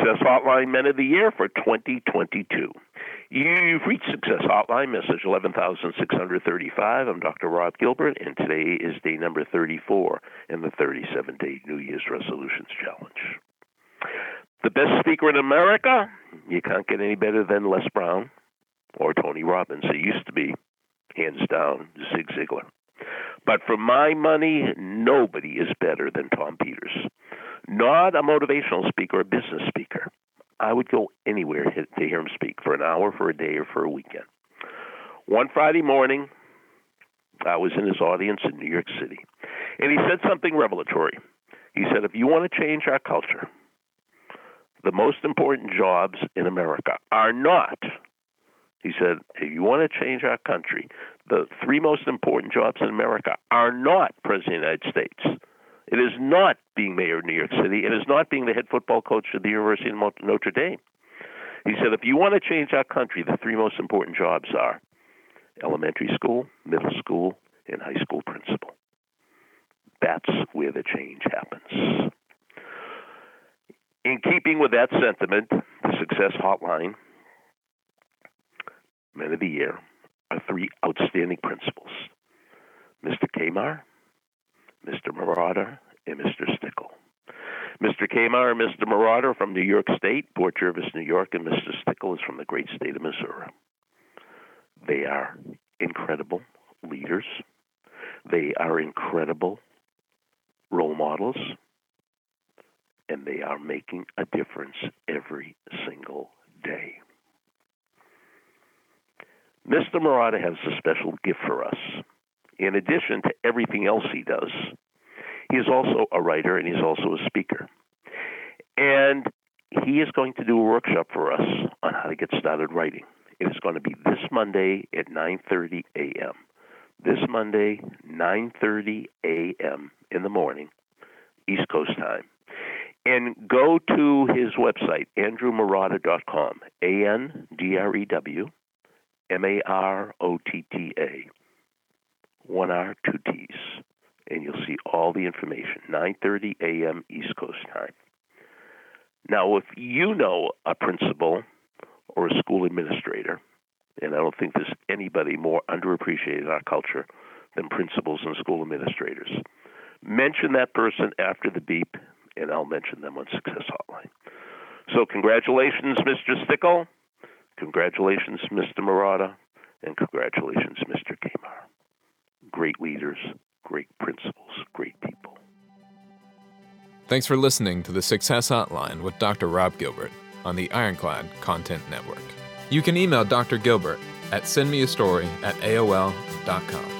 Success Hotline Men of the Year for 2022. You've reached Success Hotline, message 11635. I'm Dr. Rob Gilbert, and today is day number 34 in the 37 day New Year's Resolutions Challenge. The best speaker in America, you can't get any better than Les Brown or Tony Robbins. It used to be, hands down, Zig Ziglar. But for my money, nobody is better than Tom Peters. Not a motivational speaker a business speaker. I would go anywhere to hear him speak for an hour, for a day, or for a weekend. One Friday morning, I was in his audience in New York City, and he said something revelatory. He said, If you want to change our culture, the most important jobs in America are not, he said, if you want to change our country, the three most important jobs in America are not President of the United States. It is not being mayor of New York City. It is not being the head football coach of the University of Notre Dame. He said, if you want to change our country, the three most important jobs are elementary school, middle school, and high school principal. That's where the change happens. In keeping with that sentiment, the Success Hotline, Men of the Year, are three outstanding principals Mr. Kamar, Mr. Marotta, and Mr. Stickle. Mr. Kamar and Mr. Marotta from New York State, Port Jervis, New York, and Mr. Stickle is from the great state of Missouri. They are incredible leaders. They are incredible role models and they are making a difference every single day. Mr. Marotta has a special gift for us. In addition to everything else he does, he is also a writer and he's also a speaker. And he is going to do a workshop for us on how to get started writing. It is going to be this Monday at 9:30 a.m. This Monday, 9:30 a.m. in the morning, East Coast time and go to his website, andrewmarotta.com, A N D R E W M A R O T T A, one R, two T's, and you'll see all the information. 9:30 a.m. East Coast time. Now, if you know a principal or a school administrator, and I don't think there's anybody more underappreciated in our culture than principals and school administrators, mention that person after the beep and I'll mention them on Success Hotline. So, congratulations, Mr. Stickle. Congratulations, Mr. Marotta. And congratulations, Mr. Kamar. Great leaders, great principals, great people. Thanks for listening to the Success Hotline with Dr. Rob Gilbert on the Ironclad Content Network. You can email Dr. Gilbert at sendmeastory at AOL.com.